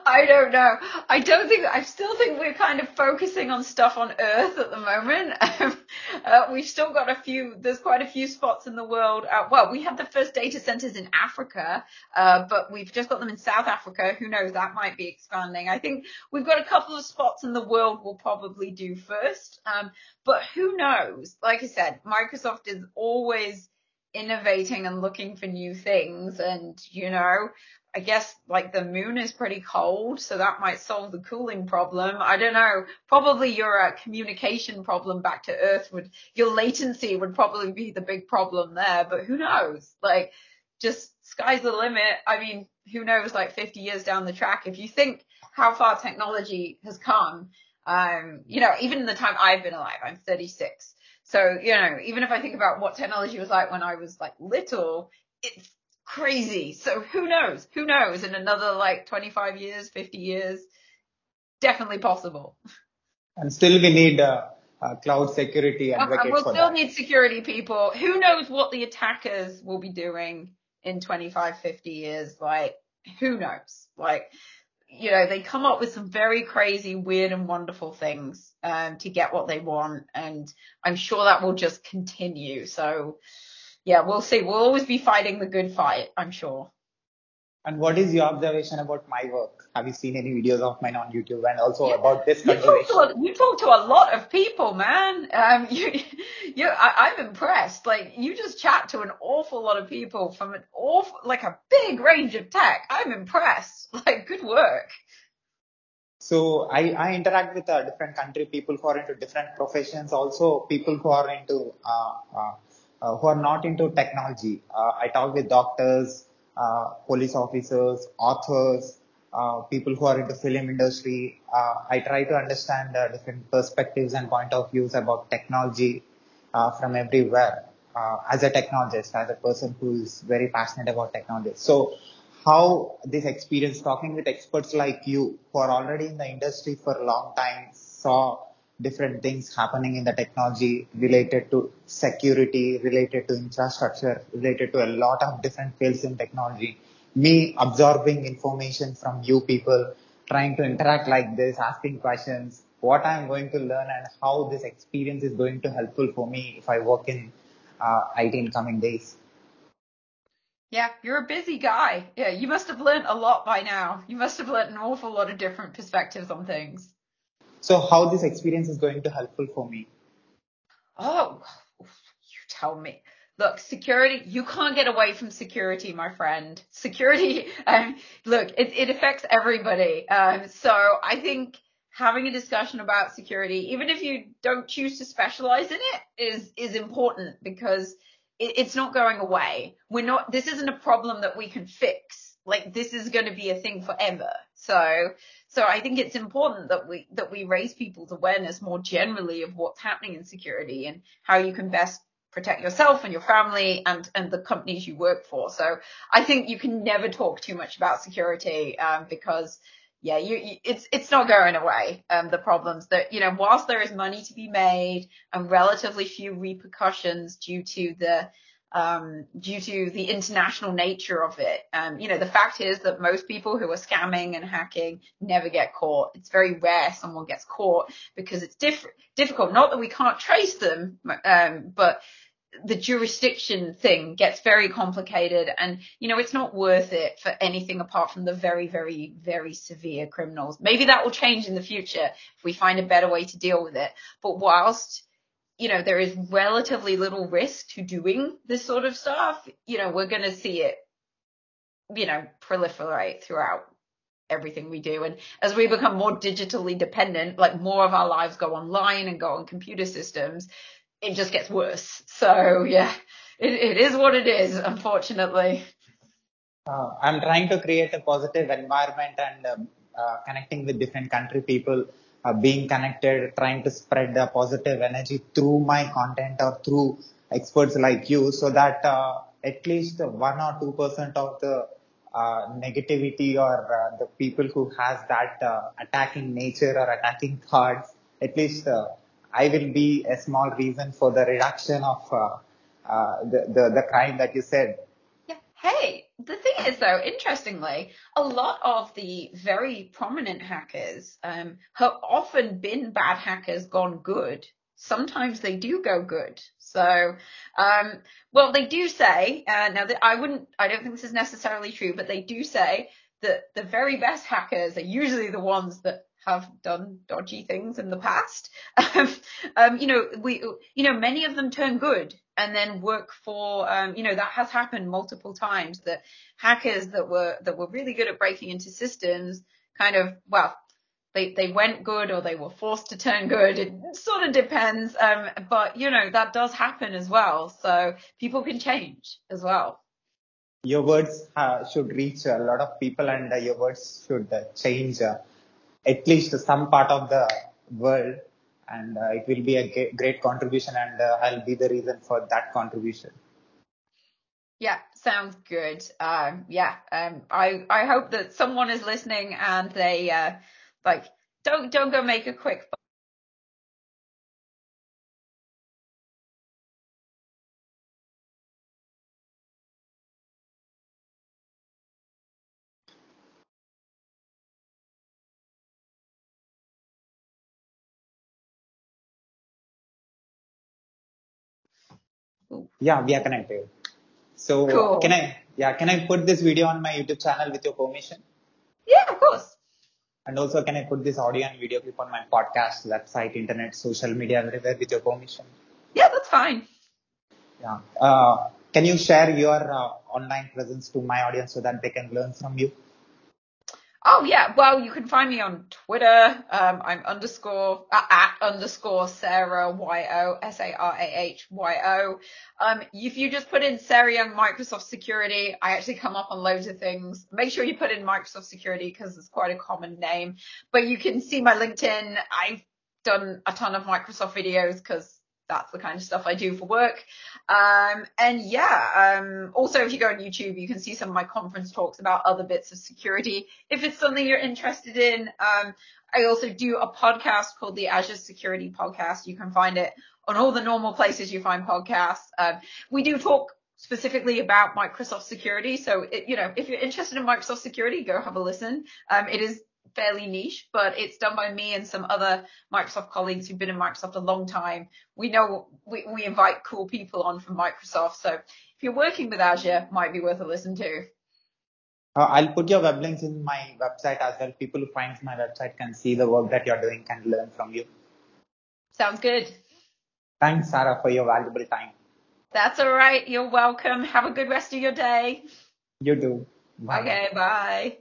C: I don't know. I don't think, I still think we're kind of focusing on stuff on Earth at the moment. uh, we've still got a few, there's quite a few spots in the world. Uh, well, we had the first data centers in Africa, uh, but we've just got them in South Africa. Who knows? That might be expanding. I think we've got a couple of spots in the world we'll probably do first. Um, but who knows? Like I said, Microsoft is always innovating and looking for new things and you know I guess like the moon is pretty cold, so that might solve the cooling problem. I don't know. Probably your uh, communication problem back to Earth would, your latency would probably be the big problem there, but who knows? Like, just sky's the limit. I mean, who knows, like 50 years down the track, if you think how far technology has come, um, you know, even in the time I've been alive, I'm 36. So, you know, even if I think about what technology was like when I was like little, it's crazy. So who knows? Who knows? In another like 25 years, 50 years, definitely possible.
B: And still we need uh, uh, cloud security and
C: we'll still that. need security people. Who knows what the attackers will be doing in 25, 50 years? Like, who knows? Like, you know, they come up with some very crazy, weird and wonderful things, um, to get what they want. And I'm sure that will just continue. So yeah, we'll see. We'll always be fighting the good fight, I'm sure.
B: And what is your observation about my work? Have you seen any videos of mine on YouTube and also
C: Yeah.
B: about this
C: You talk,
B: conversation?
C: to a, you talk to a lot of people, man. Um, you, you, I, I'm impressed. Like, you just chat to an awful lot of people from an awful, like a big range of tech. I'm impressed. Like, good work.
B: So I, I interact with uh, different country people who are into different professions, also people who are into uh, uh, uh, who are not into technology. Uh, I talk with doctors, uh, police officers, authors, uh, people who are into film industry. Uh, I try to understand different perspectives and point of views about technology from everywhere. As a technologist, as a person who is very passionate about technology. So how this experience talking with experts like you who are already in the industry for a long time saw different things happening in the technology related to security, related to infrastructure, related to a lot of different fields in technology. Me absorbing information from you people, trying to interact like this, asking questions, what I'm going to learn and how this experience is going to helpful for me if I work in uh, IT in coming days.
C: Yeah, you're a busy guy. Yeah, you must have learned a lot by now. You must have learned an awful lot of different perspectives on things.
B: So how this experience is going to helpful for me?
C: Oh, you tell me. Look, security, you can't get away from security, my friend. Security, um, look, it, it affects everybody. Um, so I think having a discussion about security, even if you don't choose to specialize in it, is, is important because it, it's not going away. We're not, this isn't a problem that we can fix. Like this is going to be a thing forever. So, so I think it's important that we, that we raise people's awareness more generally of what's happening in security and how you can best protect yourself and your family and, and the companies you work for. So I think you can never talk too much about security, um, because yeah, you, you, it's, it's not going away. Um, the problems that, you know, whilst there is money to be made and relatively few repercussions due to the, um, due to the international nature of it. Um, you know, the fact is that most people who are scamming and hacking never get caught. It's very rare someone gets caught because it's diff- difficult. Not that we can't trace them, um, but the jurisdiction thing gets very complicated and you know it's not worth it for anything apart from the very very very severe criminals maybe that will change in the future if we find a better way to deal with it but whilst you know there is relatively little risk to doing this sort of stuff you know we're going to see it you know proliferate throughout everything we do and as we become more digitally dependent like more of our lives go online and go on computer systems it just gets worse. So yeah, it, it is what it is, unfortunately.
B: Uh, I'm trying to create a positive environment and um, uh, connecting with different country people, uh, being connected, trying to spread the positive energy through my content or through experts like you so that uh, at least one or two percent of the uh, negativity or uh, the people who has that uh, attacking nature or attacking thoughts, at least uh, I will be a small reason for the reduction of the, the the crime that you said.
C: Hey, the thing is though, interestingly, a lot of the very prominent hackers um, have often been bad hackers gone good. Sometimes they do go good. So, um, well, they do say, uh, now that I wouldn't, I don't think this is necessarily true, but they do say that the very best hackers are usually the ones that have done dodgy things in the past. um, you know, we, you know, many of them turn good and then work for, um, you know, that has happened multiple times that hackers that were, that were really good at breaking into systems kind of, well, they, they went good or they were forced to turn good. It sort of depends. Um, but you know, that does happen as well. So people can change as well.
B: Your words uh, should reach a lot of people and uh, your words should uh, change uh, at least some part of the world and uh, it will be a great contribution and uh, I'll be the reason for that contribution.
C: Yeah, sounds good. Um, yeah, um, I, I hope that someone is listening and they, uh, like, don't, don't go make a quick
B: Yeah, we are connected. So
C: Cool.
B: can I Yeah, can I put this video on my YouTube channel with your permission?
C: Yeah, of course.
B: And also, can I put this audio and video clip on my podcast, website, internet, social media, everywhere with your permission?
C: Yeah, that's fine.
B: Yeah. Uh, can you share your uh, online presence to my audience so that they can learn from you?
C: Oh yeah, well you can find me on Twitter. Um, I'm underscore uh, at underscore Sarah Y O S A R A H Y O. Um, if you just put in Sarah Young Microsoft Security, I actually come up on loads of things. Make sure you put in Microsoft Security because it's quite a common name. But you can see my LinkedIn. I've done a ton of Microsoft videos because that's the kind of stuff I do for work. Um, and yeah, um, also if you go on YouTube, you can see some of my conference talks about other bits of security. If it's something you're interested in, um, I also do a podcast called the Azure Security Podcast. You can find it on all the normal places you find podcasts. Um, we do talk specifically about Microsoft security. So, it, you know, if you're interested in Microsoft security, go have a listen. Um, it is fairly niche, but it's done by me and some other Microsoft colleagues who've been in Microsoft a long time. We know we, we invite cool people on from Microsoft. So if you're working with Azure, might be worth a listen to.
B: Uh, I'll put your web links in my website as well. People who find my website can see the work that you're doing, can learn from you.
C: Sounds good.
B: Thanks, Sarah, for your valuable time.
C: That's all right. You're welcome. Have a good rest of your day.
B: You do.
C: Bye. Okay, bye.